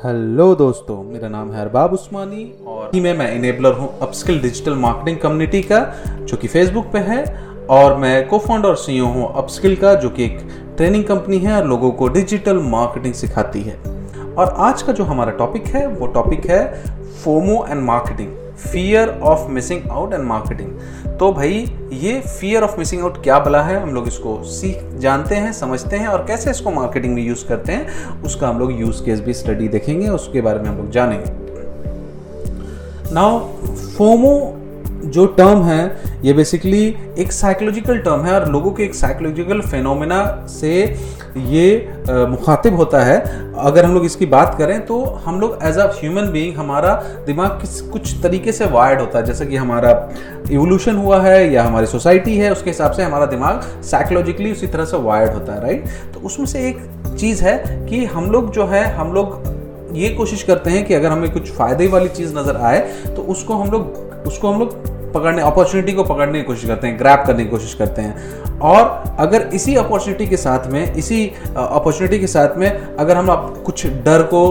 Hello दोस्तों, मेरा नाम है अरबाब उस्मानी और मैं मैं इनेबलर हूँ अपस्किल डिजिटल मार्केटिंग कम्युनिटी का, जो कि फेसबुक पे है, और मैं को फाउंडर और सी हूँ अपस्किल का, जो कि एक ट्रेनिंग कंपनी है और लोगों को डिजिटल मार्केटिंग सिखाती है। और आज का जो हमारा टॉपिक है, वो टॉपिक है FOMO and marketing fear of missing out and marketing तो भाई, ये फियर ऑफ़ मिसिंग आउट क्या बला है? हम लोग इसको सीख, जानते हैं, समझते हैं और कैसे इसको मार्केटिंग में यूज़ करते हैं, उसका हम लोग यूज़ केस भी स्टडी देखेंगे, उसके बारे में हम लोग जानेंगे। नाउ फोमो जो टर्म है, ये बेसिकली एक साइकोलॉजिकल टर्म है और लोगों के एक साइकोलॉजिकल फेनोमेना से ये मुखातिब होता है। अगर हम लोग इसकी बात करें तो हम लोग एज अ ह्यूमन बीइंग हमारा दिमाग किस, कुछ तरीके से वायर्ड होता है। जैसे कि हमारा इवोल्यूशन हुआ है या हमारी सोसाइटी है, उसके हिसाब से हमारा दिमाग साइकोलॉजिकली उसी तरह से वायर्ड होता है राइट तो उसमें से एक चीज़ है कि हम लोग जो है, हम लोग ये कोशिश करते हैं कि अगर हमें कुछ फ़ायदे वाली चीज़ नज़र आए तो उसको हम लोग, उसको हम लोग पकड़ने अपॉर्चुनिटी को पकड़ने की कोशिश करते हैं ग्रैप करने की कोशिश करते हैं। और अगर इसी अपॉर्चुनिटी के साथ में, इसी अपॉर्चुनिटी के साथ में अगर हम आप, कुछ डर को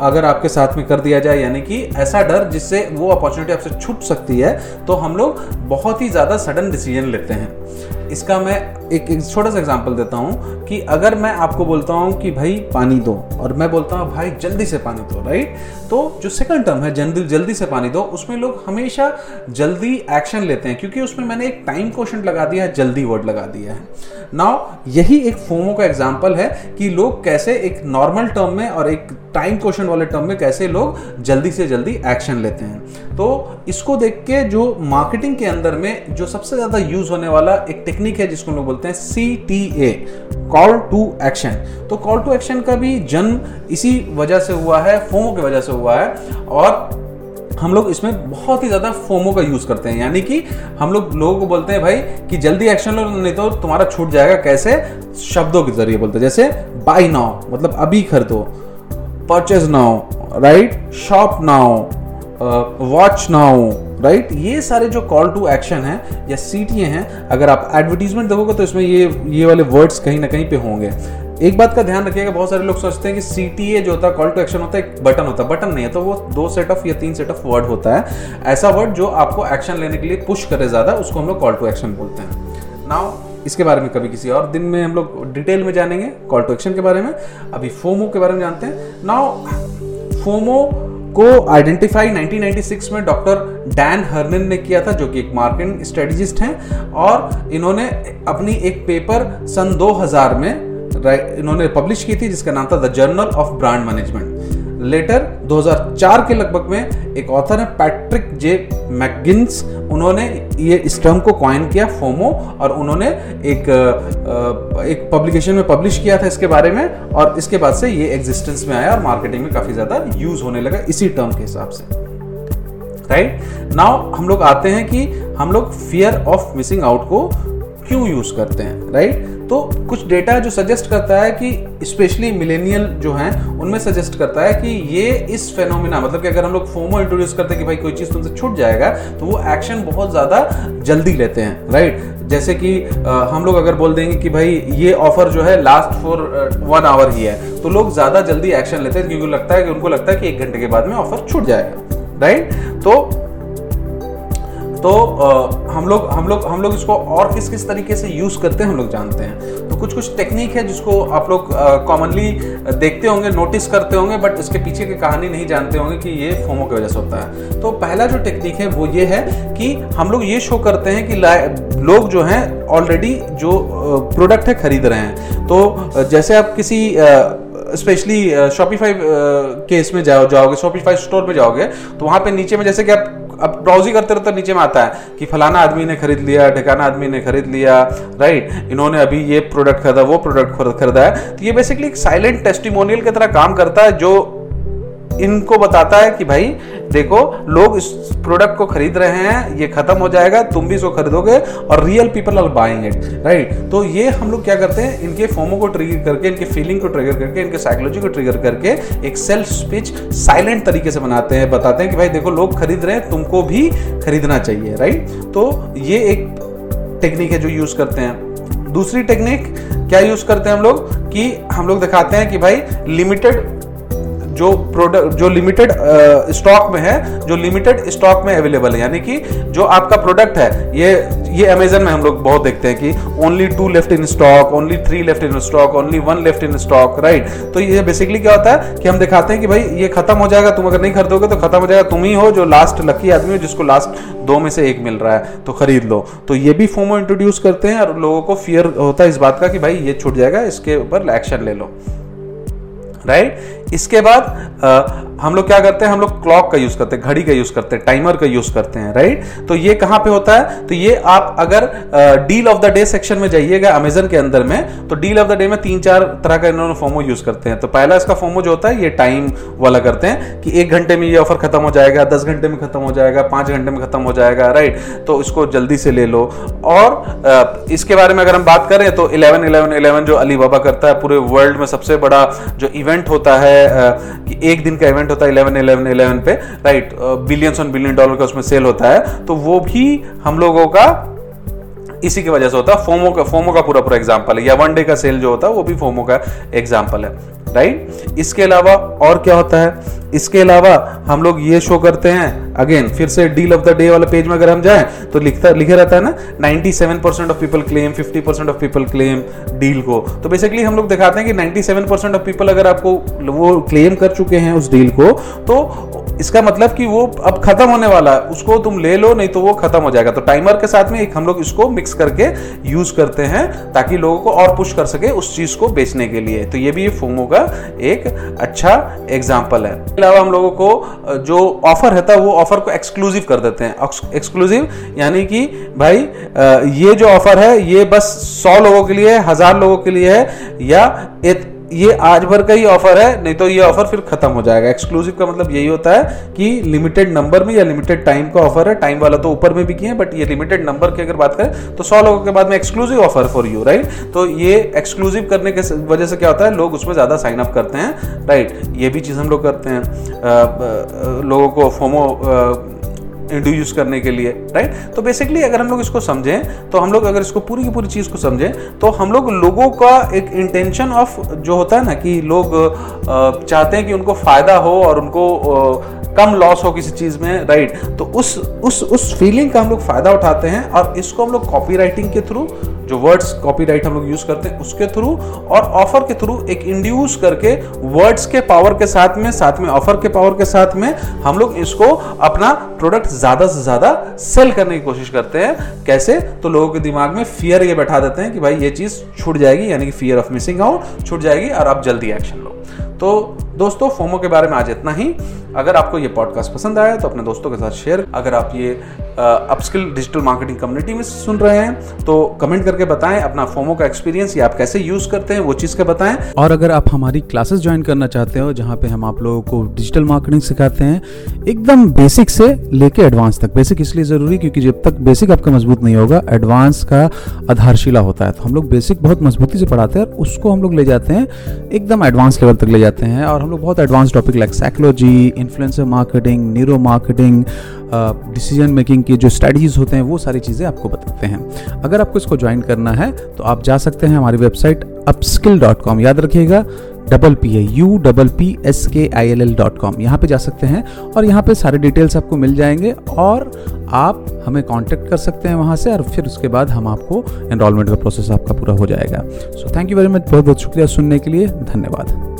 अगर आपके साथ में कर दिया जाए, यानी कि ऐसा डर जिससे वो अपॉर्चुनिटी आपसे छूट सकती है तो हम लोग बहुत ही ज़्यादा सडन डिसीज़न लेते हैं। इसका मैं एक, छोटा सा एग्ज़ाम्पल देता हूँ कि अगर मैं आपको बोलता हूँ कि भाई पानी दो और मैं बोलता हूँ भाई जल्दी से पानी दो राइट तो जो सेकंड टर्म है जल्दी जल्दी से पानी दो उसमें लोग हमेशा जल्दी एक्शन लेते हैं क्योंकि उसमें मैंने एक टाइम क्वेश्चन लगा दिया है जल्दी वर्ड लगा दिया है। नाउ यही एक फोमो का एग्ज़ाम्पल है कि लोग कैसे एक नॉर्मल टर्म में और एक टाइम क्वेश्चन वाले टर्म में कैसे लोग जल्दी से जल्दी एक्शन लेते हैं। तो इसको देख के जो मार्केटिंग के अंदर में जो सबसे ज़्यादा यूज़ होने वाला एक टेक्निक है जिसको लोग बोलते हैं C T A call to action तो कॉल टू एक्शन का भी जन्म इसी वजह से हुआ है फोमो की वजह से हुआ है और हम लोग इसमें बहुत ही ज़्यादा फोमो का यूज़ करते हैं। यानी कि हम लोग लोगों को बोलते हैं, भाई, कि जल्दी एक्शन लो, नहीं तो तुम्हारा छूट जाएगा कैसे? शब्दों के ज़रिए बोलते हैं। जैसे बाई नाउ मतलब अभी खरीदो। Purchase now right shop now watch now right ये सारे जो कॉल टू एक्शन है या सी हैं, अगर आप एडवर्टीजमेंट देखोगे तो इसमें ये ये वाले वर्ड्स कहीं ना कहीं पे होंगे। एक बात का ध्यान रखिएगा, बहुत सारे लोग सोचते हैं कि सी टी ए जो होता है कॉल टू एक्शन होता है, एक बटन होता है। बटन नहीं है तो वो दो सेट ऑफ़ या तीन सेट ऑफ़ वर्ड होता है। ऐसा वर्ड जो आपको एक्शन लेने के लिए पुश करे ज़्यादा, उसको हम लोग कॉल टू एक्शन बोलते हैं। नाउ इसके बारे में कभी किसी और दिन में हम लोग डिटेल में जानेंगे कॉल टू एक्शन के बारे में। अभी फोमो के बारे में जानते हैं। नाउ फोमो को आइडेंटिफाई 1996 में डॉक्टर डैन हर्निन ने किया था, जो कि एक मार्केटिंग स्ट्रेटजिस्ट हैं। और इन्होंने अपनी एक पेपर सन 2000 में इन्होंने पब्लिश की थी, जिसका नाम था the journal of brand management letter 2004 के लगभग में एक ऑथर है पैट्रिक जे मैगिन्स उन्होंने ये इस टर्म को क्वाइन किया फोमो और उन्होंने एक एक पब्लिकेशन में पब्लिश किया था इसके बारे में, और इसके बाद से ये एग्जिस्टेंस में आया, और मार्केटिंग में काफ़ी ज़्यादा यूज़ होने लगा इसी टर्म के हिसाब से राइट right? नाउ हम लोग आते हैं कि हम लोग फियर ऑफ़ मिसिंग आउट को क्यों यूज़ करते हैं राइट right? तो कुछ डेटा जो सजेस्ट करता है कि स्पेशली मिलेनियल जो हैं उनमें सजेस्ट करता है कि ये इस फेनोमिना मतलब कि अगर हम लोग फोमो इंट्रोड्यूस करते हैं कि भाई कोई चीज़ तुमसे छूट जाएगा तो वो एक्शन बहुत ज़्यादा जल्दी लेते हैं राइट जैसे कि आ, हम लोग अगर बोल देंगे कि भाई ये ऑफ़र जो है लास्ट फॉर वन आवर ही है तो लोग ज़्यादा जल्दी एक्शन लेते हैं क्योंकि लगता है कि उनको लगता है कि एक घंटे के बाद में ऑफ़र छूट जाएगा राइट तो तो आ, हम लोग हम लोग हम लोग इसको और किस किस तरीके से यूज़ करते हैं हम लोग जानते हैं। तो कुछ कुछ टेक्निक है जिसको आप लोग कॉमनली देखते होंगे नोटिस करते होंगे बट इसके पीछे की कहानी नहीं जानते होंगे कि ये फोमो की वजह से होता है। तो पहला जो टेक्निक है वो ये है कि हम लोग ये शो करते हैं कि लोग जो हैं ऑलरेडी जो प्रोडक्ट है खरीद रहे हैं। तो जैसे आप किसी स्पेशली शॉपिफाई केस में जाओ, जाओगे शॉपिफाई स्टोर पे जाओगे तो वहाँ पे नीचे में जैसे कि आप अब ब्राउजिंग करते रहते नीचे में आता है कि फलाना आदमी ने खरीद लिया, ठिकाना आदमी ने खरीद लिया राइट इन्होंने अभी ये प्रोडक्ट खरीदा, वो प्रोडक्ट खरीदा है। तो ये बेसिकली एक साइलेंट टेस्टिमोनियल की तरह काम करता है, जो इनको बताता है कि भाई, देखो, लोग इस प्रोडक्ट को खरीद रहे हैं, ये खत्म हो जाएगा, तुम भी इसको खरीदोगे और real people are buying it right तो ये हम लोग क्या करते हैं, इनके फॉर्मो को ट्रिगर करके, इनके फीलिंग को ट्रिगर करके, इनके साइकोलॉजी को ट्रिगर करके एक सेल्फ स्पीच साइलेंट तरीके से बनाते हैं, बताते हैं कि भाई, देखो, लोग खरीद रहे हैं, तुमको भी खरीदना चाहिए राइट तो ये एक टेक्निक है जो यूज़ करते हैं। दूसरी टेक्निक क्या यूज़ करते हैं हम लोग, कि हम लोग दिखाते हैं कि भाई लिमिटेड जो प्रोडक्ट जो लिमिटेड स्टॉक में है, जो लिमिटेड स्टॉक में अवेलेबल है, यानी कि जो आपका प्रोडक्ट है, ये ये अमेजन में हम लोग बहुत देखते हैं कि only two left in stock only three left in stock only one left in stock right तो ये बेसिकली क्या होता है कि हम दिखाते हैं कि भाई ये खत्म हो जाएगा, तुम अगर नहीं खरीदोगे तो खत्म हो जाएगा, तुम ही हो जो लास्ट लकी आदमी हो जिसको लास्ट दो में से एक मिल रहा है तो खरीद लो। तो ये भी फोमो इंट्रोड्यूस करते हैं और लोगों को फियर होता है इस बात का कि भाई ये छूट जाएगा, इसके ऊपर एक्शन ले लो। राइट इसके बाद आ, हम लोग क्या करते हैं हम लोग क्लॉक का यूज़ करते हैं घड़ी का यूज़ करते हैं टाइमर का यूज़ करते हैं राइट तो ये कहाँ पे होता है? तो ये आप अगर deal of the day section में जाइएगा अमेजन के अंदर में तो डील ऑफ़ द डे में तीन चार तरह का इन्होंने फोमो यूज़ करते हैं। तो पहला इसका फोमो जो होता है ये टाइम वाला करते हैं कि एक घंटे में ये ऑफ़र खत्म हो जाएगा दस घंटे में खत्म हो जाएगा पाँच घंटे में खत्म हो जाएगा राइट तो इसको जल्दी से ले लो। और इसके बारे में अगर हम बात करें तो इलेवन इलेवन इलेवन जो अली बाबा करता है पूरे वर्ल्ड में सबसे बड़ा जो इवेंट होता है कि एक दिन का इवेंट होता है इलेवन इलेवन इलेवन पे right billions on billion dollar का उसमें सेल होता है तो वो भी हम लोगों का इसी की वजह से होता है। फोमो का फोमो का पूरा पूरा एग्ज़ाम्पल है। या वन डे का सेल जो होता है, वो भी फोमो का एग्ज़ाम्पल है। राइट इसके अलावा और क्या होता है? इसके अलावा हम लोग ये शो करते हैं अगेन फिर से डील ऑफ़ द डे वाले पेज में अगर हम जाएँ तो लिखता, लिखे रहता है ना 97 percent of people claim 50 percent of people claim deal को। तो बेसिकली हम लोग दिखाते हैं कि 97 परसेंट ऑफ़ पीपल अगर आपको वो क्लेम कर चुके हैं उस डील को तो इसका मतलब कि वो अब खत्म होने वाला है। उसको तुम ले लो, नहीं तो वो खत्म हो जाएगा। तो टाइमर के साथ में एक हम लोग इसको मिक्स करके यूज़ करते हैं, ताकि लोगों को और पुश कर सके उस चीज़ को बेचने के लिए। तो ये भी फोमो का एक अच्छा एग्ज़ाम्पल है। अलावा हम लोगों को जो ऑफ़र रहता है वो ऑफ़र को एक्सक्लूसिव कर देते हैं। एक्सक्लूसिव यानी कि, भाई ये जो ऑफ़र है, ये बस सौ लोगों के लिए है, हज़ार लोगों के लिए है, या ये आज भर का ही ऑफ़र है, नहीं तो ये ऑफ़र फिर खत्म हो जाएगा। एक्सक्लूसिव का मतलब यही होता है कि लिमिटेड नंबर में या लिमिटेड टाइम का ऑफ़र है। टाइम वाला तो ऊपर में भी किए बट ये लिमिटेड नंबर की अगर बात करें तो सौ लोगों के बाद में exclusive offer for you right तो ये एक्सक्लूसिव करने के वजह से क्या होता है, लोग उसमें ज़्यादा साइन अप करते हैं राइट ये भी चीज़ हम लोग करते हैं। लोगों को फोमो इंट्रोड्यूस करने के लिए राइट तो बेसिकली अगर हम लोग इसको समझें तो हम लोग अगर इसको पूरी की पूरी चीज़ को समझें तो हम लोग लोगों का एक इंटेंशन ऑफ़ जो होता है ना कि लोग चाहते हैं कि उनको फ़ायदा हो और उनको कम लॉस हो किसी चीज़ में राइट तो उस उस उस फीलिंग का हम लोग फ़ायदा उठाते हैं और इसको हम लोग कॉपी के थ्रू जो वर्ड्स कॉपीराइट हम लोग यूज़ करते हैं, उसके थ्रू और ऑफ़र के थ्रू एक इंड्यूस करके वर्ड्स के पावर के साथ में साथ में ऑफ़र के पावर के साथ में हम लोग इसको अपना प्रोडक्ट ज़्यादा से ज़्यादा सेल करने की कोशिश करते हैं। कैसे? तो लोगों के दिमाग में फियर ये बैठा देते हैं कि भाई ये चीज़ छूट जाएगी, यानी कि फियर ऑफ़ मिसिंग आउट छूट जाएगी और आप जल्दी एक्शन लो। तो दोस्तों, फोमो के बारे में आज इतना ही। अगर आपको ये पॉडकास्ट पसंद आया तो अपने दोस्तों के साथ शेयर अगर आप ये अपस्किल डिजिटल मार्केटिंग कम्युनिटी में सुन रहे हैं तो कमेंट करके बताएँ अपना फोमो का एक्सपीरियंस या आप कैसे यूज़ करते हैं, वो चीज़ का बताएँ। और अगर आप हमारी क्लासेस ज्वाइन करना चाहते हो, जहाँ पे हम आप लोगों को डिजिटल मार्केटिंग सिखाते हैं, एकदम बेसिक से लेके एडवांस तक। बेसिक इसलिए ज़रूरी क्योंकि जब तक बेसिक आपका मज़बूत नहीं होगा एडवांस का आधारशिला होता है। तो हम लोग बेसिक बहुत मजबूती से पढ़ाते हैं उसको हम लोग ले जाते हैं, एकदम एडवांस लेवल तक ले जाते हैं। और हम लोग बहुत advance topic like psychology influencer marketing neuro marketing decision making की जो स्ट्रेटजीज होते हैं, वो सारी चीज़ें आपको बताते हैं। अगर आपको इसको ज्वाइन करना है तो आप जा सकते हैं हमारी वेबसाइट अपस्किल डॉट कॉम याद रखिएगा डबल पी है U double P S K I L L dot com यहाँ पर जा सकते हैं और यहाँ पे सारे डिटेल्स आपको मिल जाएँगे और आप हमें कांटेक्ट कर सकते हैं वहाँ से और फिर उसके बाद हम आपको एनरोलमेंट का प्रोसेस आपका पूरा हो जाएगा। So thank you very much बहुत बहुत शुक्रिया सुनने के लिए। धन्यवाद।